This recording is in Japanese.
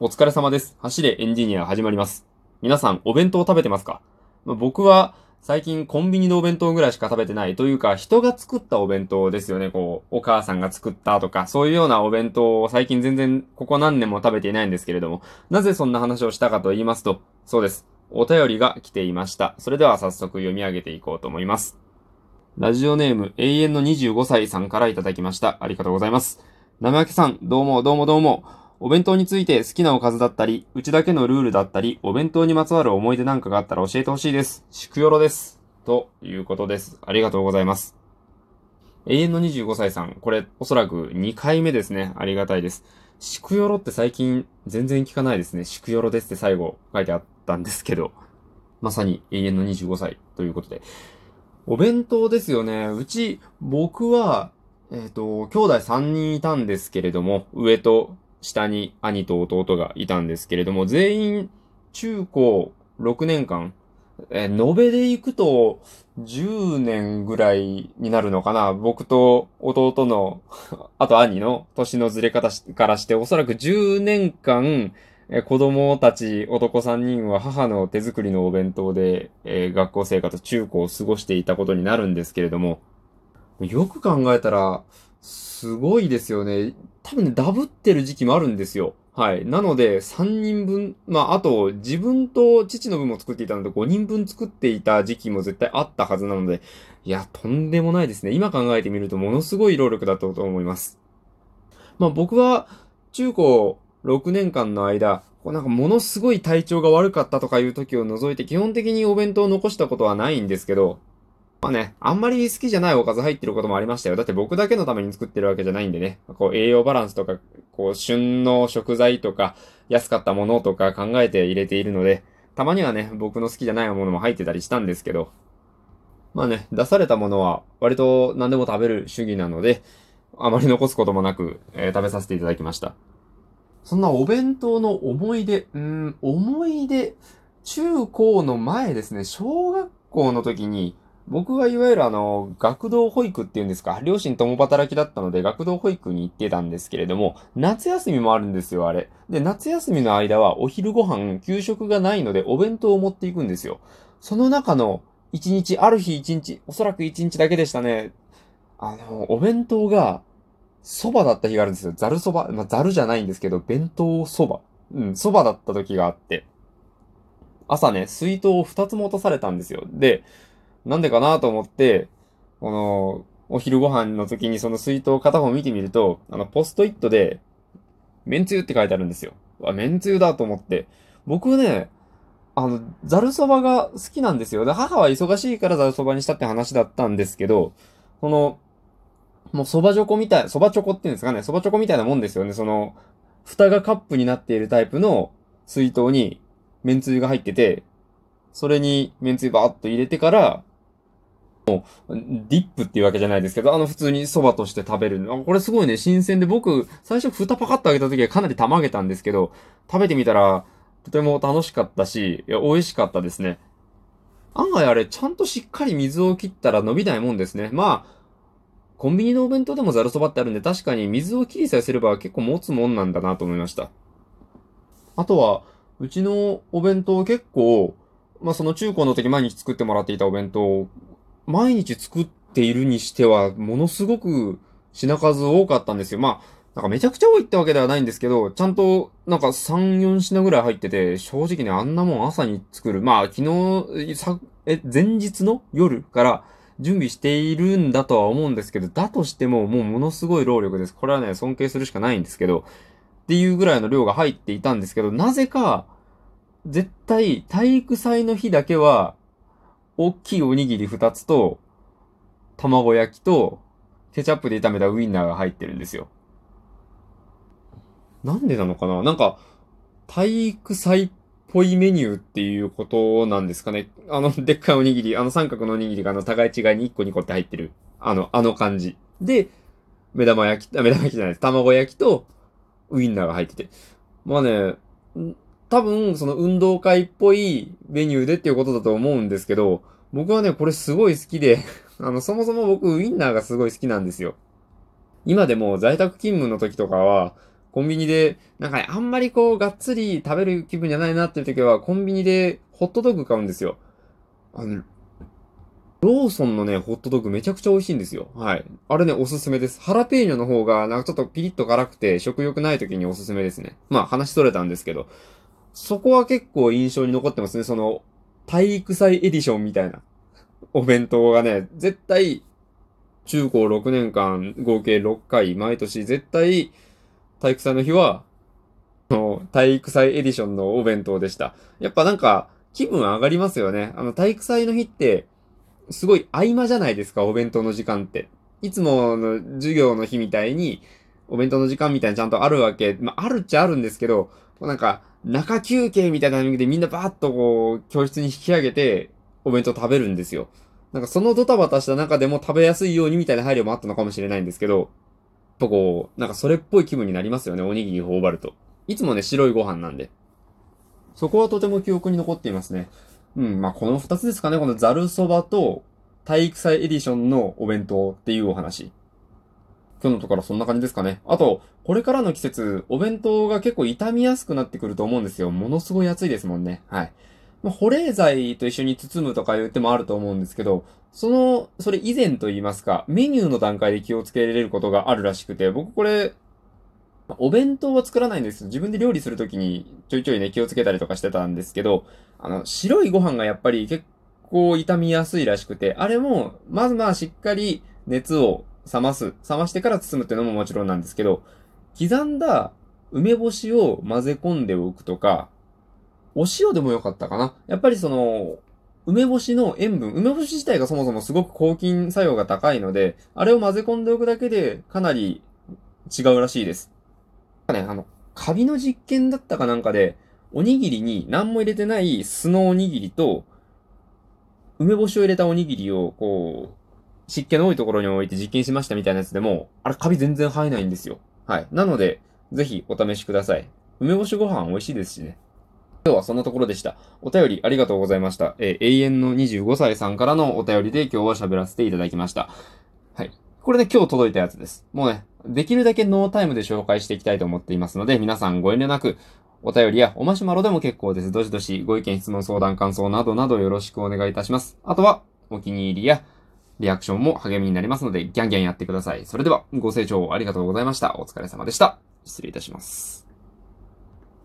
お疲れ様です。走れエンジニア始まります。皆さん、お弁当食べてますか？ま僕は、最近コンビニのお弁当ぐらいしか食べてないというか、人が作ったお弁当ですよね。こう、お母さんが作ったとか、そういうようなお弁当を最近全然、ここ何年も食べていないんですけれども、なぜそんな話をしたかと言いますと、そうです。お便りが来ていました。それでは早速読み上げていこうと思います。ラジオネーム、永遠の25歳さんからいただきました。ありがとうございます。生焼けさん、どうもどうもどうも。お弁当について好きなおかずだったり、うちだけのルールだったり、お弁当にまつわる思い出なんかがあったら教えてほしいです。しくよろです。ということです。ありがとうございます。永遠の25歳さん、これおそらく2回目ですね。ありがたいです。しくよろって最近全然聞かないですね。しくよろですって最後書いてあったんですけど、まさに永遠の25歳ということで。お弁当ですよね。うち、僕は、えっ、と、兄弟3人いたんですけれども、上と下に兄と弟がいたんですけれども、全員中高6年間、えー延べで行くと10年ぐらいになるのかな僕と弟の、あと兄の年のずれ方からして、おそらく10年間、え子供たち男3人は母の手作りのお弁当で、えー学校生活中高を過ごしていたことになるんですけれども、よく考えたら、すごいですよね。多分ね、ダブってる時期もあるんですよ。はい。なので、3人分、まあ、あと、自分と父の分も作っていたので、5人分作っていた時期も絶対あったはずなので、いや、とんでもないですね。今考えてみると、ものすごい労力だったと思います。まあ、僕は、中高6年間の間、こうなんかものすごい体調が悪かったとかいう時を除いて、基本的にお弁当を残したことはないんですけど、まあね、あんまり好きじゃないおかず入ってることもありましたよ。だって僕だけのために作ってるわけじゃないんでね。こう栄養バランスとか、こう旬の食材とか、安かったものとか考えて入れているので、たまにはね、僕の好きじゃないものも入ってたりしたんですけど、まあね、出されたものは割と何でも食べる主義なので、あまり残すこともなく、えー食べさせていただきました。そんなお弁当の思い出、うん、思い出、中高の前ですね、小学校の時に、僕はいわゆるあの、学童保育っていうんですか、両親共働きだったので学童保育に行ってたんですけれども、夏休みもあるんですよ、あれ。で、夏休みの間はお昼ご飯、給食がないのでお弁当を持っていくんですよ。その中の一日、ある日一日、おそらく一日だけでしたね。あの、お弁当が、蕎麦だった日があるんですよ。ざる蕎麦。まあ、ざるじゃないんですけど、弁当蕎麦。うん、蕎麦だった時があって。朝ね、水筒を二つも落とされたんですよ。で、なんでかなと思って、この、お昼ご飯の時にその水筒片方見てみると、あの、ポストイットで、めんつゆって書いてあるんですよ。あ、めんつゆだと思って。僕ね、あの、ざるそばが好きなんですよ。で、母は忙しいからざるそばにしたって話だったんですけど、この、もうそばチョコみたい、そばチョコっていうんですかね、そばチョコみたいなもんですよね。その、蓋がカップになっているタイプの水筒に、めんつゆが入ってて、それにめんつゆバーっと入れてから、もう、ディップっていうわけじゃないですけど、あの普通に蕎麦として食べる。あこれすごいね、新鮮で僕、最初蓋パカッと開けた時はかなりたまげたんですけど、食べてみたら、とても楽しかったし、いや、美味しかったですね。案外あれ、ちゃんとしっかり水を切ったら伸びないもんですね。まあ、コンビニのお弁当でもざるそばってあるんで、確かに水を切りさえすれば結構持つもんなんだなと思いました。あとは、うちのお弁当結構、まあその中高の時毎日作ってもらっていたお弁当、毎日作っているにしては、ものすごく品数多かったんですよ。まあ、なんかめちゃくちゃ多いってわけではないんですけど、ちゃんとなんか3、4品ぐらい入ってて、正直ね、あんなもん朝に作る。まあ昨日、さえ、前日の夜から準備しているんだとは思うんですけど、だとしてももうものすごい労力です。これはね、尊敬するしかないんですけど、っていうぐらいの量が入っていたんですけど、なぜか、絶対体育祭の日だけは、大きいおにぎり2つと、卵焼きと、ケチャップで炒めたウインナーが入ってるんですよ。なんでなのかな？なんか、体育祭っぽいメニューっていうことなんですかね？あの、でっかいおにぎり、あの三角のおにぎりがあの、互い違いに1個2個って入ってる。あの、あの感じ。で、目玉焼き、目玉焼きじゃないです。卵焼きと、ウインナーが入ってて。まあね、多分、その運動会っぽいメニューでっていうことだと思うんですけど、僕はね、これすごい好きで、あの、そもそも僕ウインナーがすごい好きなんですよ。今でも在宅勤務の時とかは、コンビニで、なんかね、あんまりこう、がっつり食べる気分じゃないなっていう時は、コンビニでホットドッグ買うんですよ。あの、ローソンのね、ホットドッグめちゃくちゃ美味しいんですよ。はい。あれね、おすすめです。ハラペーニョの方が、なんかちょっとピリッと辛くて、食欲ない時におすすめですね。まあ、話し取れたんですけど、そこは結構印象に残ってますね。その、体育祭エディションみたいなお弁当がね、絶対、中高6年間合計6回、毎年絶対、体育祭の日は、の体育祭エディションのお弁当でした。やっぱなんか、気分上がりますよね。あの、体育祭の日って、すごい合間じゃないですか、お弁当の時間って。いつもの授業の日みたいに、お弁当の時間みたいにちゃんとあるわけ。まあ、あるっちゃあるんですけど、なんか、中休憩みたいなタイミングでみんなバーッとこう、教室に引き上げて、お弁当食べるんですよ。なんかそのドタバタした中でも食べやすいようにみたいな配慮もあったのかもしれないんですけど、ぱこう、なんかそれっぽい気分になりますよね、おにぎり頬張ると。いつもね、白いご飯なんで。そこはとても記憶に残っていますね。うん、まあこの二つですかね、このザルそばと体育祭エディションのお弁当っていうお話。今日のところそんな感じですかね。あと、これからの季節、お弁当が結構傷みやすくなってくると思うんですよ。ものすごい暑いですもんね。はい。まあ、保冷剤と一緒に包むとかいう手もあると思うんですけど、その、それ以前と言いますか、メニューの段階で気をつけられることがあるらしくて、僕これ、お弁当は作らないんです自分で料理するときにちょいちょいね気をつけたりとかしてたんですけど、あの、白いご飯がやっぱり結構傷みやすいらしくて、あれも、まずまあしっかり熱を冷ます、冷ましてから包むっていうのももちろんなんですけど、刻んだ梅干しを混ぜ込んでおくとか、お塩でもよかったかな。やっぱりその、梅干しの塩分、梅干し自体がそもそもすごく抗菌作用が高いので、あれを混ぜ込んでおくだけでかなり違うらしいです。ね、あの、カビの実験だったかなんかで、おにぎりに何も入れてない酢のおにぎりと、梅干しを入れたおにぎりを、こう、湿気の多いところに置いて実験しましたみたいなやつでも、あれカビ全然生えないんですよ。はい。なので、ぜひお試しください。梅干しご飯美味しいですしね。今日はそんなところでした。お便りありがとうございました。えー、永遠の25歳さんからのお便りで今日は喋らせていただきました。はい。これね、今日届いたやつです。もうね、できるだけノータイムで紹介していきたいと思っていますので、皆さんご遠慮なく、お便りやおマシュマロでも結構です。どしどしご意見、質問、相談、感想などなどよろしくお願いいたします。あとは、お気に入りや、リアクションも励みになりますので、ギャンギャンやってください。それでは、ご清聴ありがとうございました。お疲れ様でした。失礼いたします。